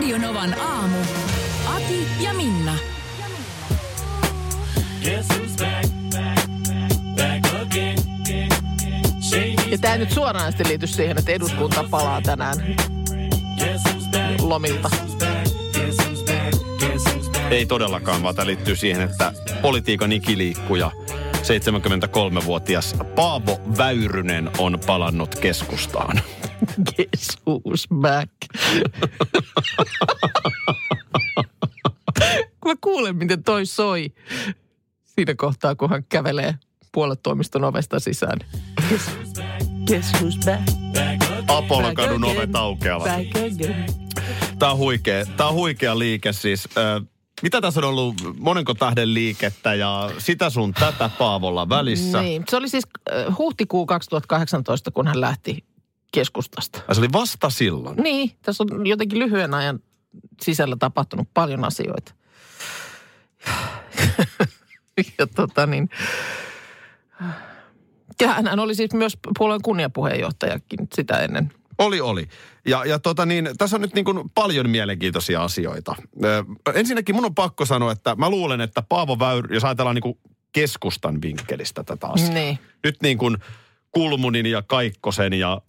Radio Novan aamu. Ati ja Minna. Ja tämä nyt suoraan sitten liity siihen, että eduskunta palaa tänään lomilta. Ei todellakaan, vaan tämä liittyy siihen, että politiikan ikiliikkuja 73-vuotias Paavo Väyrynen on palannut keskustaan. Guess who's back? kun mä kuulen, miten toi soi siinä kohtaa, kun hän kävelee puoletoimiston ovesta sisään. Guess, guess who's back? Apollon Back kadun again. ovet aukeavat. Tämä on huikea, tämä on huikea liike siis. Ö, mitä tässä on ollut monenko tähden liikettä ja sitä sun tätä Paavolla välissä? Niin, se oli siis huhtikuu 2018, kun hän lähti keskustasta. Ja se oli vasta silloin. Niin, tässä on jotenkin lyhyen ajan sisällä tapahtunut paljon asioita. ja tota niin, ja hän oli siis myös puolueen kunniapuheenjohtajakin sitä ennen. Oli, oli. Ja, ja tota niin, tässä on nyt niin kuin paljon mielenkiintoisia asioita. Ö, ensinnäkin mun on pakko sanoa, että mä luulen, että Paavo Väyry, jos ajatellaan niin kuin keskustan vinkkelistä tätä asiaa. Niin. Nyt niin kuin Kulmunin ja Kaikkosen ja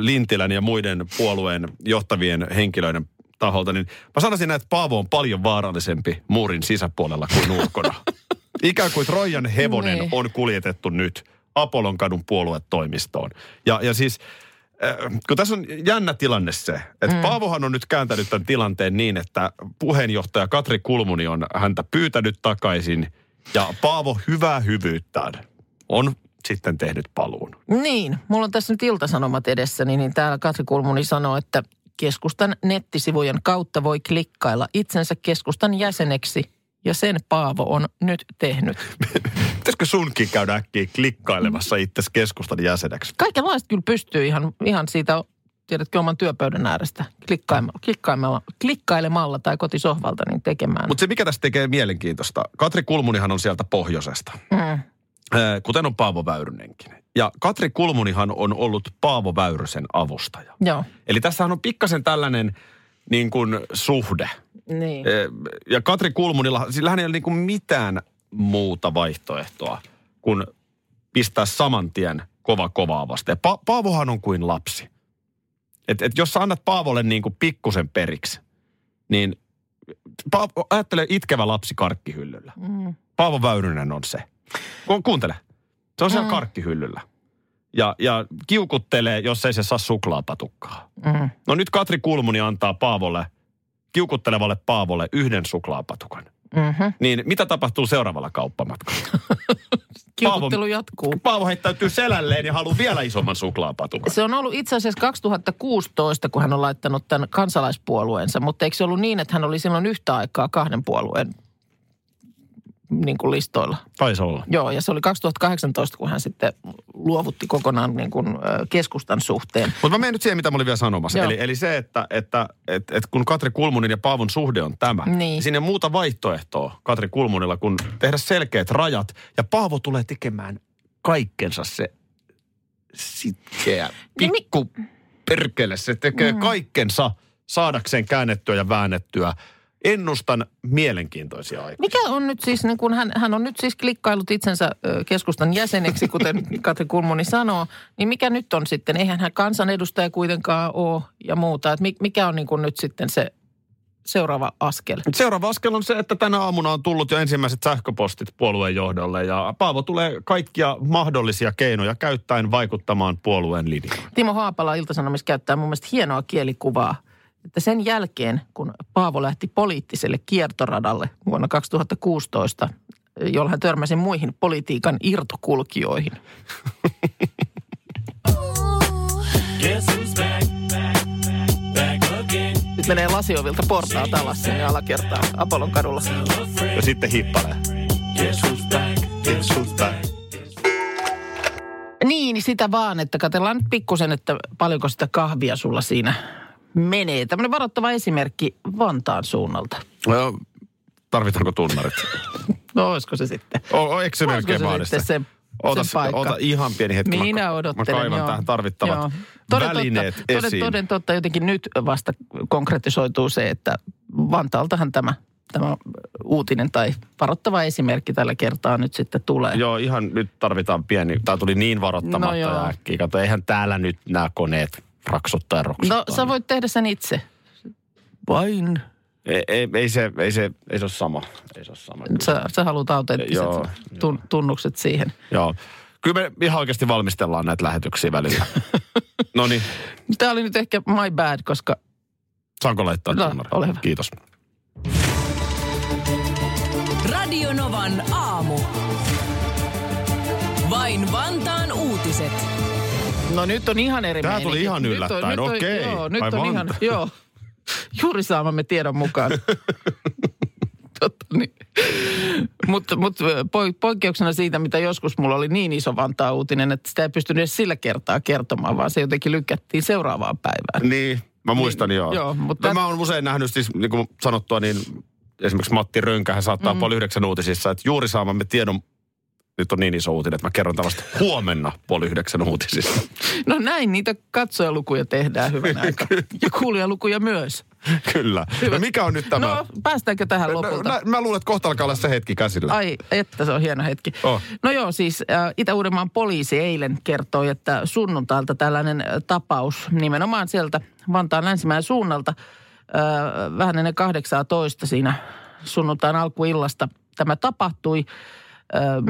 Lintilän ja muiden puolueen johtavien henkilöiden taholta, niin mä sanoisin, että Paavo on paljon vaarallisempi muurin sisäpuolella kuin ulkona. Ikään kuin Trojan hevonen Niin. on kuljetettu nyt Apollon kadun puoluetoimistoon. Ja, ja siis, äh, kun tässä on jännä tilanne se, että mm. Paavohan on nyt kääntänyt tämän tilanteen niin, että puheenjohtaja Katri Kulmuni on häntä pyytänyt takaisin ja Paavo hyvää hyvyyttään on sitten tehnyt paluun. Niin, mulla on tässä nyt iltasanomat edessäni, niin täällä Katri Kulmuni sanoo, että keskustan nettisivujen kautta voi klikkailla itsensä keskustan jäseneksi ja sen Paavo on nyt tehnyt. Pitäisikö sunkin käydä äkkiä klikkailemassa itse keskustan jäseneksi? Kaikenlaista kyllä pystyy ihan, ihan siitä, tiedätkö, oman työpöydän äärestä klikkailemalla, klikkailemalla, klikkailemalla tai kotisohvalta niin tekemään. Mutta se mikä tästä tekee mielenkiintoista, Katri Kulmunihan on sieltä pohjoisesta. mm. Kuten on Paavo Väyrynenkin. Ja Katri Kulmunihan on ollut Paavo Väyrysen avustaja. Joo, Eli tässähän on pikkasen tällainen niin kuin suhde. niin. Ja Katri Kulmunilla, sillä hän ei ole niin kuin mitään muuta vaihtoehtoa kuin pistää saman tien kova kovaa vasten. Ja pa- Paavohan on kuin lapsi. Et, et jos sä annat Paavolle niin kuin pikkusen periksi, niin Paavo, ajattele itkevä lapsi karkkihyllyllä. Mm. Paavo Väyrynen on se. Ku, kuuntele. Se on siellä Mm. karkkihyllyllä. Ja, ja kiukuttelee, jos ei se saa suklaapatukkaa. Mm. No nyt Katri Kulmuni antaa Paavolle, kiukuttelevalle Paavolle yhden suklaapatukan. Mm-hmm. Niin mitä tapahtuu seuraavalla kauppamatkalla? Kiukuttelu jatkuu. Paavo heittäytyy selälleen ja haluaa vielä isomman suklaapatukan. Se on ollut itse asiassa 2016, kun hän on laittanut tämän kansalaispuolueensa, mutta eikö se ollut niin, että hän oli silloin yhtä aikaa kahden puolueen niin kuin listoilla? Taisi olla. Joo, ja se oli 2018, kun hän sitten luovutti kokonaan niin kuin, keskustan suhteen. Mutta mä menen nyt siihen, mitä mä olin vielä sanomassa. Joo. Eli, eli se, että, että et, et kun Katri Kulmunin ja Paavon suhde on tämä, Niin. siinä ei ole muuta vaihtoehtoa Katri Kulmunilla kuin tehdä selkeät rajat. Ja Paavo tulee tekemään kaikkensa se sitkeä, Niin pikku perkele. Se tekee mm. kaikkensa saadakseen käännettyä ja väännettyä. Ennustan mielenkiintoisia aikoja. Mikä on nyt siis, niin kun hän, hän on nyt siis klikkailut itsensä keskustan jäseneksi, kuten Katri Kulmuni sanoo, niin mikä nyt on sitten? Eihän hän kansanedustaja kuitenkaan ole ja muuta. Et mi- mikä on niin kuin nyt sitten se seuraava askel? Seuraava askel on se, että tänä aamuna on tullut jo ensimmäiset sähköpostit puolueen johdolle ja Paavo tulee kaikkia mahdollisia keinoja käyttäen vaikuttamaan puolueen linjaan. Timo Haapala Ilta-Sanomissa käyttää mun mielestä hienoa kielikuvaa, että sen jälkeen, kun Paavo lähti poliittiselle kiertoradalle vuonna 2016, jolla hän törmäsi muihin politiikan irtokulkijoihin. menee lasiovilta portaat alas sinne alakertaan Apollon kadulla. Ja sitten hippalee. Back, back. Niin, niin sitä vaan, että katsellaan nyt pikkusen, että paljonko sitä kahvia sulla siinä menee. Tämmöinen varoittava esimerkki Vantaan suunnalta. No, tarvitaanko tunnarit? No olisiko se sitten? O, o, eikö se melkein se se, Ota, se paikka? ota ihan pieni hetki. Mä- Minä Mä odottelen, kaivan joo. tähän tarvittavat Joo. Toden välineet totta, toden, esiin. toden totta jotenkin nyt vasta konkretisoituu se, että Vantaaltahan tämä, tämä uutinen tai varoittava esimerkki tällä kertaa nyt sitten tulee. Joo, ihan nyt tarvitaan pieni. Tämä tuli niin varoittamatta No äkkiä. Kato, eihän täällä nyt nämä koneet raksuttaa ja roksuttaa. No sä voit tehdä sen itse. Vain. Ei, ei, ei, se, ei, se, ei se ole sama. Ei se ole sama. Sä, sä haluat autenttiset Joo, tun, tunnukset siihen. Joo. Kyllä me ihan oikeasti valmistellaan näitä lähetyksiä välillä. no niin, Tämä oli nyt ehkä my bad, koska saanko laittaa No, tunnari? ole hyvä. Kiitos. Radio Novan aamu. Vain Vantaan uutiset. No nyt on ihan eri meininki. tuli ihan Nyt on- yllättäen, nyt on- okei. Joo, nyt on ihan, joo. Juuri saamamme tiedon mukaan. Totta niin. Mutta mut, poi- poikkeuksena siitä, mitä joskus mulla oli niin iso Vantaa uutinen, että sitä ei pystynyt edes sillä kertaa kertomaan, vaan se jotenkin lykättiin seuraavaan päivään. Niin, mä muistan Niin, joo. joo, mutta- no, mä oon usein nähnyt siis, niin kuin sanottua, niin esimerkiksi Matti Rönkähän saattaa mm. puoli yhdeksän uutisissa, että juuri saamamme tiedon, nyt on niin iso uutinen, että mä kerron tällaista huomenna puoli yhdeksän uutisissa. No näin niitä katsojalukuja tehdään hyvän aikaa. Ja kuulijalukuja myös. Kyllä. No mikä on nyt tämä? No päästäänkö tähän lopulta? Mä, mä luulen, että kohta alkaa olla se hetki käsillä. Ai, että se on hieno hetki. Oh. No joo, siis äh, Itä-Uudenmaan poliisi eilen kertoi, että sunnuntailta tällainen äh, tapaus nimenomaan sieltä Vantaan länsimäen suunnalta äh, vähän ennen 18 siinä sunnuntain alkuillasta tämä tapahtui.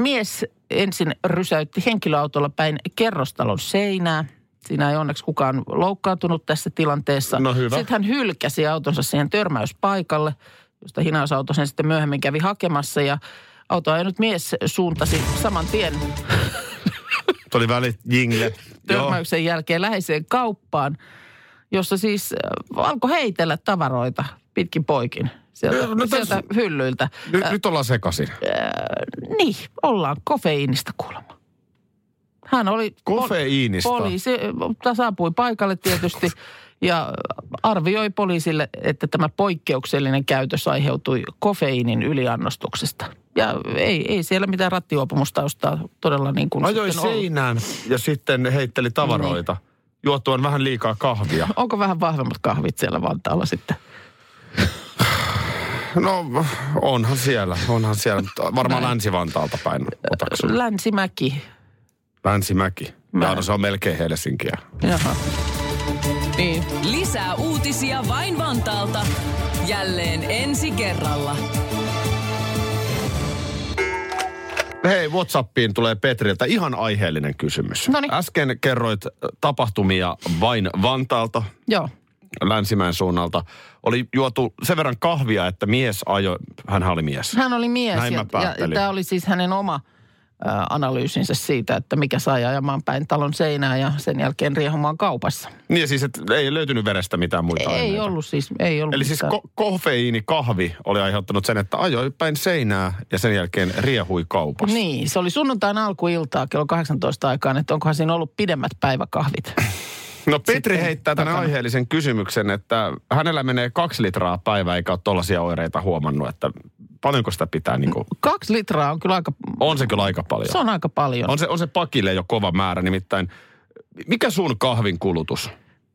Mies ensin rysäytti henkilöautolla päin kerrostalon seinää. Siinä ei onneksi kukaan loukkaantunut tässä tilanteessa. No hyvä. Sitten hän hylkäsi autonsa siihen törmäyspaikalle, josta hinausauto sen sitten myöhemmin kävi hakemassa. Ja autoa ajanut mies suuntasi saman tien Tuli välit jingle. Joo. törmäyksen jälkeen läheiseen kauppaan, jossa siis alkoi heitellä tavaroita pitkin poikin sieltä, No, no sieltä hyllyiltä. Nyt, nyt ollaan sekaisin. Niin, ollaan kofeiinista kuulemma. Hän oli... Kofeiinista? Poliisi äh, saapui paikalle tietysti ja arvioi poliisille, että tämä poikkeuksellinen käytös aiheutui kofeiinin yliannostuksesta. Ja ei, ei siellä mitään rattijuopumustaustaa todella niin kuin Ajoi sitten ollut. seinään ja sitten heitteli tavaroita. Niin. Juottuaan vähän liikaa kahvia. Onko vähän vahvemmat kahvit siellä Vantaalla sitten? No onhan siellä, onhan siellä. Varmaan Länsi-Vantaalta päin otaksun. Länsimäki. Länsimäki. Mä- Ja no, se on melkein Helsinkiä. Jaha. Niin. Lisää uutisia vain Vantaalta. Jälleen ensi kerralla. Hei, Whatsappiin tulee Petriltä ihan aiheellinen kysymys. Noniin. Äsken kerroit tapahtumia vain Vantaalta, Joo. Länsimäen suunnalta. Oli juotu sen verran kahvia, että mies ajoi, hän oli mies. Hän oli mies Näin ja, ja, ja tämä oli siis hänen oma ä, analyysinsä siitä, että mikä sai ajamaan päin talon seinää ja sen jälkeen riehumaan kaupassa. Niin ja siis, että ei löytynyt verestä mitään muita Ei aineita. ollut siis, ei ollut Eli siis mitään. ko- kofeiini kahvi oli aiheuttanut sen, että ajoi päin seinää ja sen jälkeen riehui kaupassa. Niin, se oli sunnuntain alkuiltaa kello 18 aikaan, että onkohan siinä ollut pidemmät päiväkahvit. No Petri Sitten heittää tänne aiheellisen kysymyksen, että hänellä menee kaksi litraa päivää eikä ole tollaisia oireita huomannut, että paljonko sitä pitää niin kuin, Kaksi litraa on kyllä aika, on se kyllä aika paljon. se on aika paljon. On se, on se pakille jo kova määrä, nimittäin mikä sun kahvin kulutus?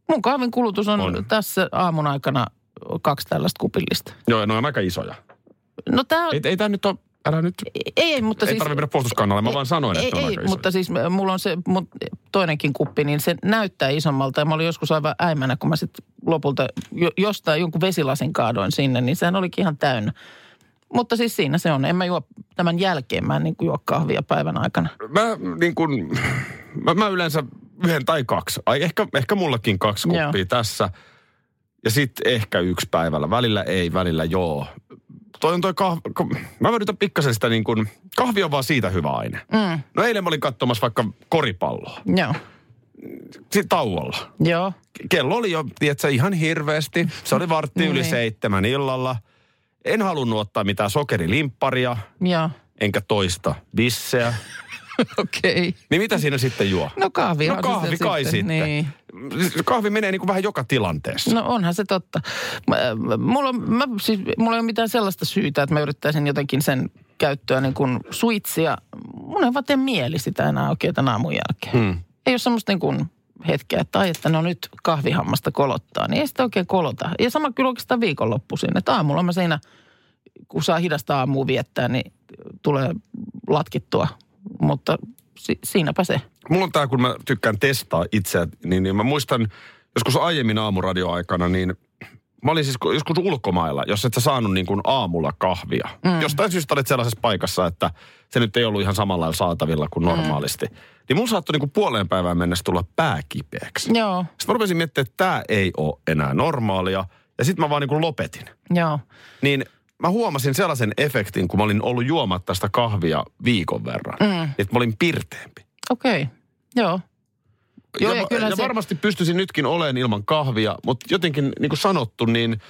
Mun kahvin kulutus on, On. tässä aamun aikana kaksi tällaista kupillista. Joo, ne on aika isoja. No tää Ei, ei tämä nyt ole, älä nyt, ei, ei, mutta ei siis... tarvitse mennä puolustuskannalle, mä vaan sanoin, ei, että ne on ei, aika mutta siis mulla on se mun toinenkin kuppi, niin se näyttää isommalta. Ja mä olin joskus aivan äimänä, kun mä sitten lopulta jo, jostain jonkun vesilasin kaadoin sinne, niin sehän olikin ihan täynnä. Mutta siis siinä se on. En mä juo tämän jälkeen, mä en niin kuin juo kahvia päivän aikana. Mä niin kuin, mä, mä yleensä yhden tai kaksi. Ai ehkä, ehkä mullakin kaksi Joo. kuppia tässä. Ja sitten ehkä yksi päivällä. Välillä ei, välillä joo. Toi on toi kahvi, mä yritän pikkasen sitä niin kuin, kahvi on vaan siitä hyvä aine. Mm, No eilen mä olin katsomassa vaikka koripalloa. joo. sit tauolla. Joo. Kello oli jo, tiedätkö, ihan hirveästi. Se oli vartti yli Niin. seitsemän illalla. En halunnut ottaa mitään sokerilimpparia, Joo. enkä toista bisseä. Okei. Okay. Niin mitä siinä sitten juo? No kahvi No on se kahvi kai sitten. Niin. Kahvi menee niin kuin vähän joka tilanteessa. No onhan se totta. Mä, mulla, on- mä, siis, mulla ei ole mitään sellaista syytä, että mä yrittäisin jotenkin sen käyttöä niin kuin suitsia. Mun ei vaan tee mieli sitä enää oikein tämän aamun jälkeen. Hmm. Ei ole semmoista niin kuin hetkeä, että ai, että no nyt kahvihammasta kolottaa. Niin ei sitä oikein kolota. Ja sama kyllä oikeastaan viikonloppuisin. Että aamulla mä siinä, kun saa hidasta aamua viettää, niin tulee latkittua. Mutta si, siinäpä se. Mulla on tää, kun mä tykkään testaa itseä, niin, niin mä muistan joskus aiemmin aamuradioaikana, niin mä olin siis joskus ulkomailla, jos et sä saanut niin kuin aamulla kahvia. Mm. Jostain syystä olit sellaisessa paikassa, että se nyt ei ollut ihan samalla saatavilla kuin normaalisti. Mm. Niin mun saattoi niin kuin puoleen päivään mennessä tulla pää kipeäksi. Joo, Sitten mä rupesin miettimään, että tämä ei ole enää normaalia. Ja sitten mä vaan niin kuin lopetin. joo. Niin mä huomasin sellaisen efektin, kun mä olin ollut juomatta sitä kahvia viikon verran. Mm. Että mä olin pirteempi. Okei, okay. joo. Joo, ja, ja se- varmasti pystyisin nytkin olemaan ilman kahvia, mutta jotenkin niin kuin sanottu, niin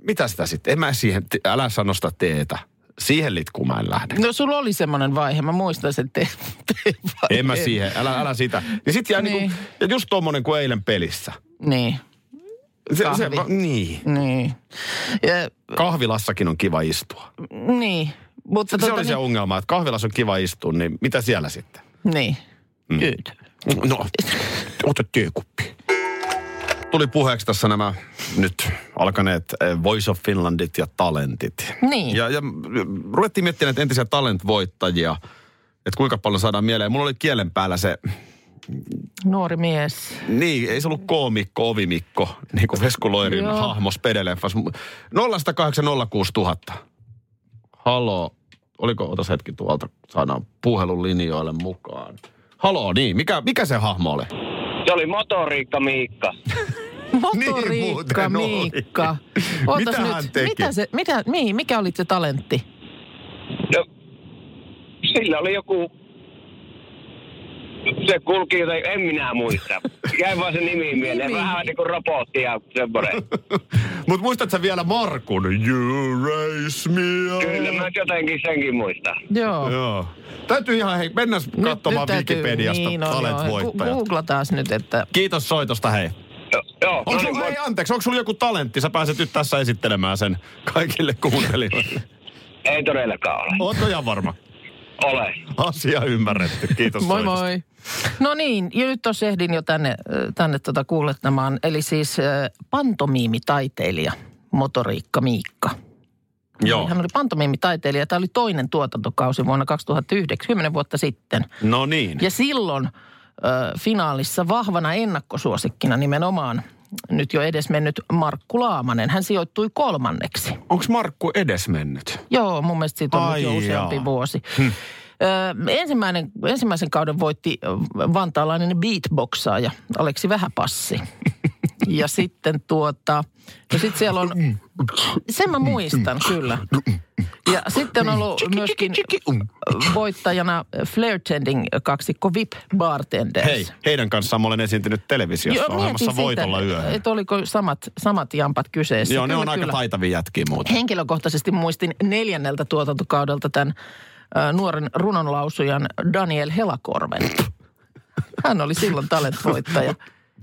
mitä sitä sitten? En mä siihen, älä sano sitä teetä. Siihen litkuun mä en lähde. No sulla oli semmoinen vaihe, mä muistan sen te, te En mä siihen, älä, älä sitä. Niin sit jää niin. Niin. Niinku, ja just tommonen kuin eilen pelissä. Niin, Se, se, niin. niin. Ja, Kahvilassakin on kiva istua. niin. Mutta Se oli se niin, ongelma, että kahvilassa on kiva istua, niin mitä siellä sitten? Niin, mm. kyllä. No, ota teekuppi. Tuli puheeksi tässä nämä nyt alkaneet eh, Voice of Finlandit ja talentit. Niin. Ja, ja ruvettiin miettimään näitä entisiä talent-voittajia, että kuinka paljon saadaan mieleen. Mulla oli kielen päällä se, Nuori mies. niin, ei se ollut koomikko, ovimikko, niin kuin Vesku Loirin Joo. hahmo Spedeleffas. 0806000. Haloo, oliko, otas hetki tuolta, saadaan puhelun linjoille mukaan. Haloo, niin, mikä, mikä se hahmo oli? Se oli motoriikka Miikka. Motoriikka Niin muuten oli. Miikka. Mitä nyt, hän teki? Mitä se, mitä, mihin, mikä oli se talentti? No, sillä oli joku... Se kulki joten, en minä muista. Jäi vaan se nimi mieleen. Nimi. Vähän niin kuin robotti ja semmoinen. Mutta muistatko sä vielä Markun? You raise me up. Kyllä mä jotenkin senkin muistan. Joo. Joo. Täytyy ihan, hei, mennään katsomaan Wikipediasta niin on, joo. talent-voittajat. Gu- Googlataan nyt, että Kiitos soitosta, hei. Jo, joo, Onko no sulla, niin, hei, anteeksi, onko sulla joku talentti? Sä pääset nyt tässä esittelemään sen kaikille kuuntelijoille. ei todellakaan ole. Ootko ihan varma? Ole. Asia ymmärretty. Kiitos Moi soitosta. moi. No niin, ja nyt tuossa ehdin jo tänne, äh, tänne tota kuulettamaan. Eli siis äh, pantomiimitaiteilija, motoriikka Miikka. Joo. Hän oli pantomiimitaiteilija. Tämä oli toinen tuotantokausi vuonna 2009, 10 vuotta sitten. No niin. Ja silloin äh, finaalissa vahvana ennakkosuosikkina nimenomaan nyt jo edesmennyt Markku Laamanen. Hän sijoittui kolmanneksi. Onko Markku edes mennyt? Joo, mun mielestä siitä on Ai nyt jo useampi jaa. vuosi. Ö, ensimmäinen, ensimmäisen kauden voitti vantaalainen beatboxaaja Aleksi Vähäpassi. ja sitten tuota, ja sitten siellä on, sen mä muistan kyllä. Ja sitten on ollut myöskin voittajana Flairtending kaksikko VIP Bartenders. Hei, heidän kanssaan mä olen esiintynyt televisiossa ohjelmassa Voitolla yö. että oliko samat, samat jampat kyseessä. Joo, ne Kyllä, on aika kyllä. taitavia jätkiä muuten. Henkilökohtaisesti muistin neljänneltä tuotantokaudelta tämän nuoren runonlausujan Daniel Helakorven. Hän oli silloin talentvoittaja.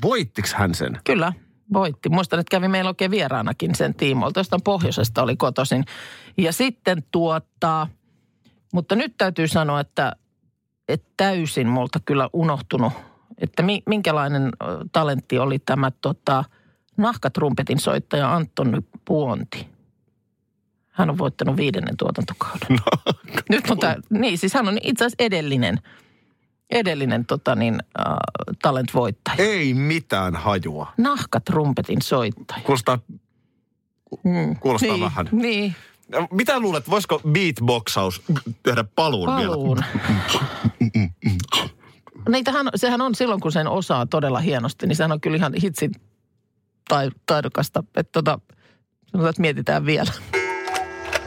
Voittiks hän sen? Kyllä, voitti. Muistan, että kävi meillä oikein vieraanakin sen tiimoilta. Jostain pohjoisesta oli kotoisin. Ja sitten tuota, mutta nyt täytyy sanoa, että, että täysin multa kyllä unohtunut, että mi, minkälainen talentti oli tämä tota, nahkatrumpetin soittaja Anton Puonti. Hän on voittanut viidennen tuotantokauden. No, Nyt on tämä, niin siis hän on itse asiassa edellinen, edellinen tota niin, äh, talent-voittaja. Ei mitään hajua. Nahkatrumpetin soittaja. Kuulostaa, Mm. kuulostaa niin, vähän. Niin, Mitä luulet, voisiko beatboxaus tehdä paluun, paluun. vielä? Niitähän, sehän on silloin, kun sen osaa todella hienosti, niin sehän on kyllä ihan hitsin tai, taidokasta. Että tota, sanotaan, että mietitään vielä.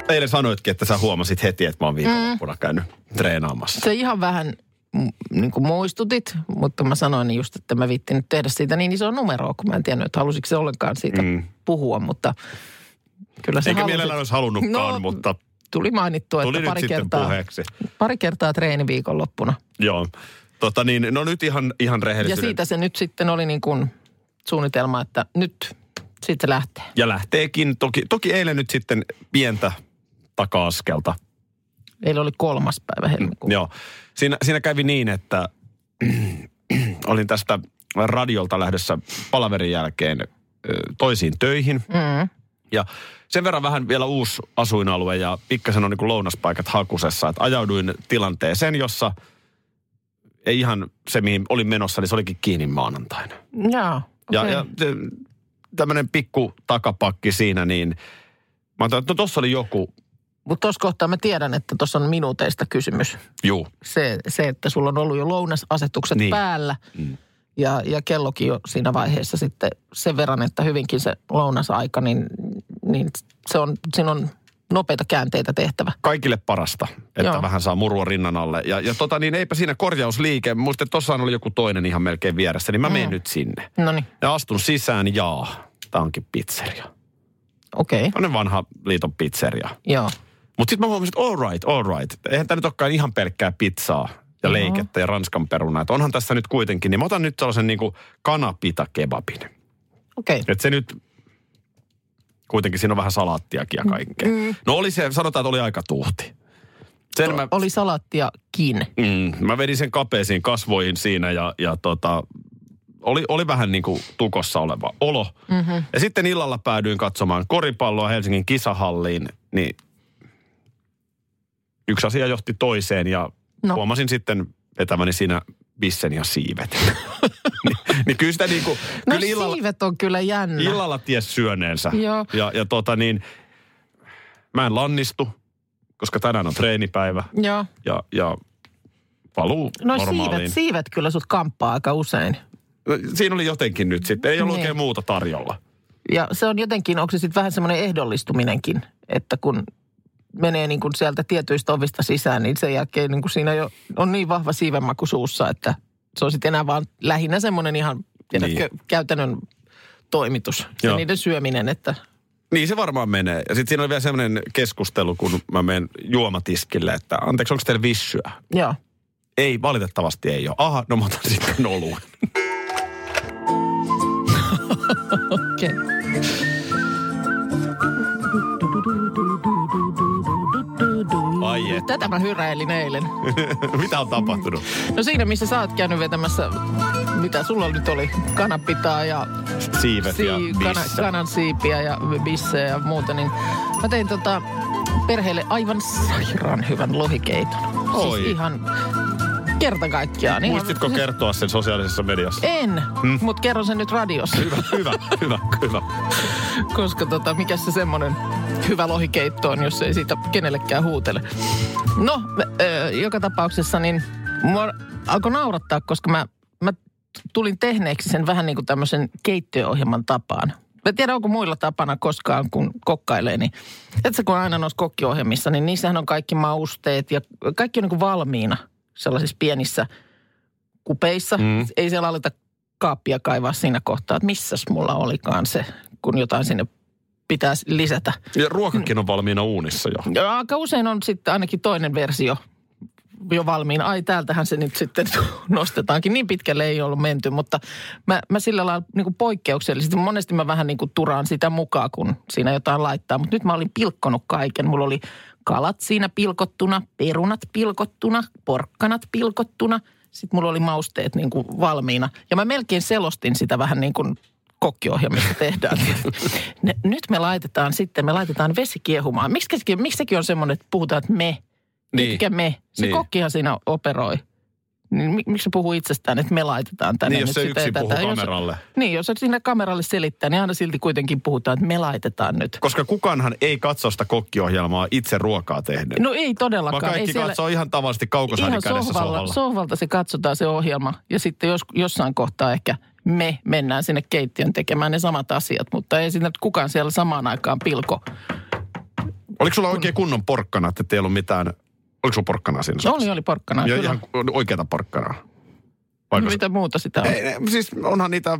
Eilen sanoitkin, että sä huomasit heti, että mä oon viikonloppuna käynyt treenaamassa. Se ihan vähän mm, niin kuin muistutit, mutta mä sanoin just, että mä viittin nyt tehdä siitä niin isoa numeroa, kun mä en tiennyt, että halusiko se ollenkaan siitä mm. puhua, mutta kyllä se Eikä halusi. mielellään olisi halunnutkaan, No, mutta Tuli mainittua, tuli että pari kertaa, puheeksi. pari kertaa treeni viikonloppuna. Joo. Tota niin, no nyt ihan, ihan Ja rehellisyyden. siitä se nyt sitten oli niin kuin suunnitelma, että nyt sitten se lähtee. Ja lähteekin. Toki, toki eilen nyt sitten pientä taka-askelta. Eilen oli kolmas päivä helmikuuta. Joo. Siinä, siinä kävi niin, että olin tästä radiolta lähdössä palaverin jälkeen toisiin töihin. Mm. Ja sen verran vähän vielä uusi asuinalue ja pikkasen on niin kuin lounaspaikat hakusessa. Että ajauduin tilanteeseen, jossa ei ihan se, mihin olin menossa, niin se olikin kiinni maanantaina. Joo, Ja, okei. ja tämmöinen pikku takapakki siinä, niin mä ajattelin, että no tossa oli joku, Mutta tuossa kohtaa mä tiedän, että tuossa on minuuteista kysymys. juu, Se, se, että sulla on ollut jo lounasasetukset Niin. päällä Mm. ja, ja kellokin jo siinä vaiheessa sitten sen verran, että hyvinkin se lounasaika, niin, niin se on, siinä on nopeita käänteitä tehtävä. kaikille parasta, että Joo. Joo. vähän saa murua rinnan alle. Ja, ja tota niin, eipä siinä korjausliike, että tuossa oli joku toinen ihan melkein vieressä, niin mä menen Mm. nyt sinne. No niin, Ja astun sisään, jaa, tää onkin pizzeria. okei, okay. Tämmöinen vanha liiton pizzeria. joo. Mutta sitten mä huomasin, että all right, all right. Eihän tämä nyt olekaan ihan pelkkää pizzaa ja leikettä ja ranskan perunaa. Että onhan tässä nyt kuitenkin, niin mä otan nyt sellaisen niin kuin kanapita kebabin. Okei, Että se nyt, kuitenkin siinä on vähän salaattiakin ja kaikkea. Mm. No oli se, sanotaan, että oli aika tuhti. Sen mä, oli salattiakin. mm, mä vedin sen kapeisiin kasvoihin siinä ja, ja tota, oli, oli vähän niin kuin tukossa oleva olo. Mm-hmm. Ja sitten illalla päädyin katsomaan koripalloa Helsingin kisahalliin, niin yksi asia johti toiseen ja no. Huomasin sitten vetäväni siinä bissen ja siivet. niin, niin kyllä sitä niin kuin, No kyllä illalla, siivet on kyllä jännä. illalla ties syöneensä. Joo. Ja, ja tota niin, mä en lannistu, koska tänään on treenipäivä Joo. ja, ja paluu No normaaliin. siivet, siivet kyllä sut kamppaa aika usein. Siinä oli jotenkin nyt sitten, ei ollut Niin. oikein muuta tarjolla. Ja se on jotenkin, onko se sitten vähän semmoinen ehdollistuminenkin, että kun menee niin kuin sieltä tietyistä ovista sisään, niin sen jälkeen niin kuin siinä jo on niin vahva siivenmaku suussa, että se on sitten enää vaan lähinnä semmoinen ihan, tiedätkö, Niin. käytännön toimitus. Ja Joo. niiden syöminen, että Niin se varmaan menee. Ja sitten siinä oli vielä semmoinen keskustelu, kun mä menen juomatiskille, että anteeksi, onko teillä vissyä? joo. Ei, valitettavasti ei ole. Aha, no mä otan sitten oluen. Okei. Ai et. Tätä mä hyräilin eilen. Mitä on tapahtunut? No siinä, missä sä oot käynyt vetämässä, mitä sulla nyt oli, kanapitaa ja Siivet ja Sii, kana, kanan siipiä ja bissejä ja muuta, niin mä tein tota perheelle aivan sairaan hyvän lohikeiton. Oi. Siis ihan kerta kaikkiaan. Ihan- Muistitko kertoa sen sosiaalisessa mediassa? En, hmm. mutta kerron sen nyt radiossa, Hyvä, hyvä, hyvä, hyvä. koska tota, mikä se semmoinen hyvä lohikeitto on, jos ei siitä kenellekään huutele. No, ö, joka tapauksessa niin mua alkoi naurattaa, koska mä, mä tulin tehneeksi sen vähän niin kuin tämmöisen keittiöohjelman tapaan. Mä tiedä, onko muilla tapana koskaan, kun kokkailee, niin et sä kun aina noissa kokkiohjelmissa, niin niissähän on kaikki mausteet ja kaikki on niin kuin valmiina sellaisissa pienissä kupeissa. Mm. Ei siellä aleta kaappia kaivaa siinä kohtaa, että missäs mulla olikaan se, kun jotain sinne pitäisi lisätä. Ja ruokakin on valmiina uunissa jo. Ja aika usein on sitten ainakin toinen versio jo valmiina. Ai täältähän se nyt sitten nostetaankin. Niin pitkälle ei ollut menty, mutta mä, mä sillä lailla niin kuin poikkeuksellisesti, monesti mä vähän niin kuin turaan sitä mukaan, kun siinä jotain laittaa. Mutta nyt mä olin pilkkonut kaiken. Mulla oli kalat siinä pilkottuna, perunat pilkottuna, porkkanat pilkottuna. Sitten mulla oli mausteet niin kuin valmiina. Ja mä melkein selostin sitä vähän niin kuin kokkiohjelmissa tehdään. Ne, nyt me laitetaan sitten, me laitetaan vesi kiehumaan. Miksi, miksi sekin on semmoinen, että puhutaan, että me, Niin. eikä me. Se Niin. kokkihan siinä operoi. Niin mi- miksi se puhuu itsestään, että me laitetaan tänne Niin, jos nyt se yksin ja puhuu tätä. Jos- kameralle. Niin, jos se sinne kameralle selittää, niin aina silti kuitenkin puhutaan, että me laitetaan nyt. Koska kukaanhan ei katso sitä kokkiohjelmaa itse ruokaa tehden. No ei Vaan todellakaan. kaikki ei siellä, katsoo ihan tavallisesti kaukosäädin sohvalla, sohvalla. sohvalta se katsotaan se ohjelma. Ja sitten jos, jossain kohtaa ehkä me mennään sinne keittiön tekemään ne samat asiat. Mutta ei siinä kukaan siellä samaan aikaan pilko. Oliko sulla oikein kunnon porkkana, että ei ollut mitään Oliko sulla porkkanaa siinä? No Oli, oli porkkana. Ja kyllä. ihan oikeata porkkanaa. Vaikka se- Mitä muuta sitä on? Ei, siis onhan niitä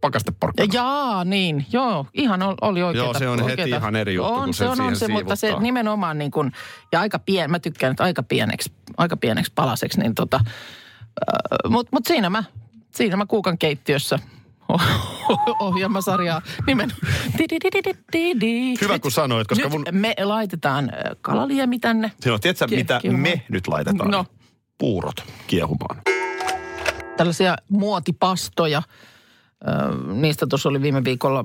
pakasteporkkanaa. Jaa, niin. Joo, ihan ol- oli oikeeta. Joo, se on heti oikeeta. ihan eri juttu, on, kun se on, on se, mutta se nimenomaan niin kuin, ja aika pien, mä tykkään nyt aika pieneksi, aika pieneksi palaseksi, niin tota, mutta mut siinä mä, siinä mä kuukan keittiössä ohjelmasarjaa nimen. Hyvä, kun sanoit, koska nyt mun- me laitetaan kalaliemi tänne. Joo, tiedätkö Kie- mitä kiehumaan. me nyt laitetaan? No. Puurot kiehumaan. tällaisia muotipastoja. Niistä tuossa oli viime viikolla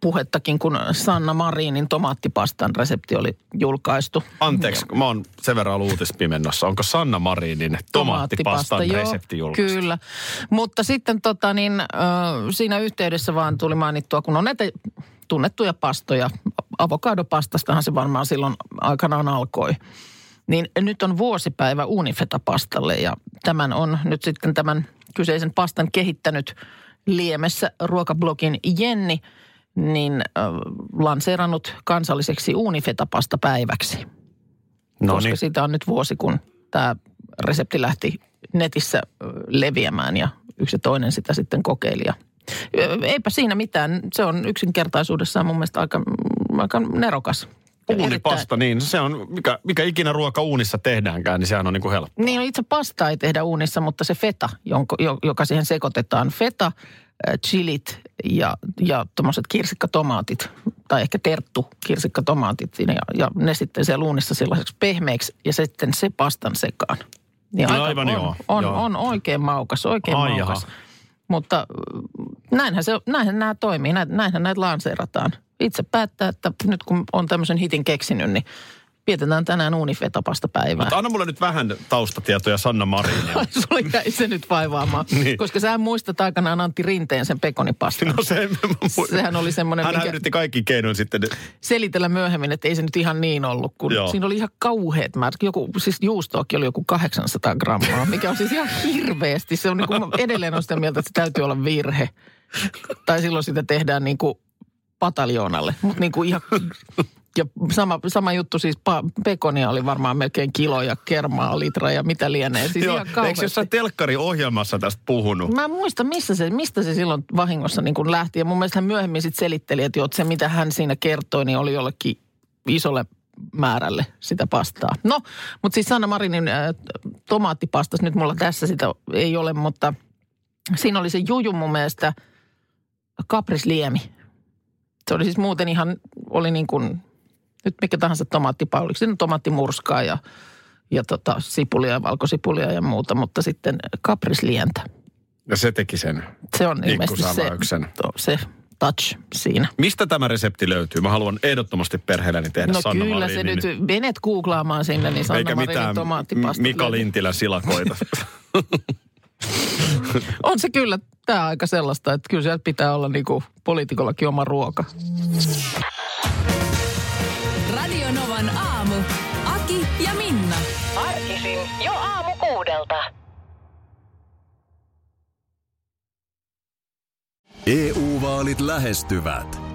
puhettakin, kun Sanna Marinin tomaattipastan resepti oli julkaistu. Anteeksi, mä oon sen verran ollut uutispimennossa. Onko Sanna Marinin tomaattipastan joo, resepti julkaistu? Kyllä. Mutta sitten tota niin, siinä yhteydessä vaan tuli mainittua, kun on näitä tunnettuja pastoja. Avokadopastastahan se varmaan silloin aikanaan alkoi. Niin nyt on vuosipäivä Unifeta-pastalle ja tämän on nyt sitten tämän kyseisen pastan kehittänyt Liemessä ruokablogin Jenni, niin äh, lanseerannut kansalliseksi Unifeta-pastapäiväksi No koska niin. siitä on nyt vuosi, kun tämä resepti lähti netissä leviämään ja yksi toinen sitä sitten kokeili. Ja, eipä siinä mitään. Se on yksinkertaisuudessaan mun mielestä aika, aika nerokas. Uunipasta, niin se on, mikä, mikä ikinä ruoka uunissa tehdäänkään, niin sehän on niin kuin helppo. Niin itse pasta ei tehdä uunissa, mutta se feta, jonka, jo- joka siihen sekoitetaan. Feta, äh, chilit ja, ja tuommoiset kirsikkatomaatit, tai ehkä terttu kirsikkatomaatit siinä, ja, ja ne sitten siellä uunissa sellaiseksi pehmeäksi ja sitten se pastan sekaan. Niin No aivan on, joo, On, joo. on oikein maukas, oikein Ai maukas. jaha. Mutta äh, näinhän, se, näinhän nämä toimii, näin, näinhän näitä lanseerataan. Itse päättää, että nyt kun on tämmöisen hitin keksinyt, niin vietetään tänään uunifetapasta päivää. Mutta anna mulle nyt vähän taustatietoja Sanna Marinilta. Ai, sulla jäi se nyt vaivaamaan. Niin. Koska sä muistat aikanaan Antti Rinteen sen pekonipastan. No se, Sehän oli semmoinen, Hän mikä yritti kaikki keinoin sitten. selitellä myöhemmin, että ei se nyt ihan niin ollut, kun Joo. siinä oli ihan kauheat määrät. Joku, siis juustoakin oli joku 800 grammaa, mikä on siis ihan hirveästi. Se on niin kuin, edelleen on sitä mieltä, että se täytyy olla virhe. Tai silloin sitä tehdään niin kuin pataljoonalle. Mutta niin kuin ihan... Ja sama, sama juttu siis, pa, pekonia oli varmaan melkein kilo ja kermaa litra ja mitä lienee. Siis Joo, ihan eikö jossain telkkari-ohjelmassa tästä puhunut? Mä en muista, missä se, mistä se silloin vahingossa niin kuin lähti. Ja mun mielestä hän myöhemmin sitten selitteli, että, jo, se mitä hän siinä kertoi, niin oli jollekin isolle määrälle sitä pastaa. No, mutta siis Sanna Marinin äh, tomaattipastas, nyt mulla tässä sitä ei ole, mutta siinä oli se juju mun mielestä kaprisliemi. Se oli siis muuten ihan, oli niin kuin, nyt mikä tahansa tomaattipa, oliko siinä tomaattimurskaa ja, ja tota, sipulia ja valkosipulia ja muuta, mutta sitten kaprislientä. Ja se teki sen. Se on ilmeisesti se, to- se touch siinä. Mistä tämä resepti löytyy? Mä haluan ehdottomasti perheelleni tehdä No Sanna kyllä Marinin. se nyt, menet googlaamaan sinne, niin Sanna Eikä Marinin mitään tomaattipasta. Mika löytyy. Lintilän silakoita. On se kyllä tämä aika sellaista, että kyllä sieltä pitää olla niinku poliitikollakin oma ruoka. Radio Novan aamu. Aki ja Minna. Arkisin jo aamu kuudelta. EU-vaalit lähestyvät.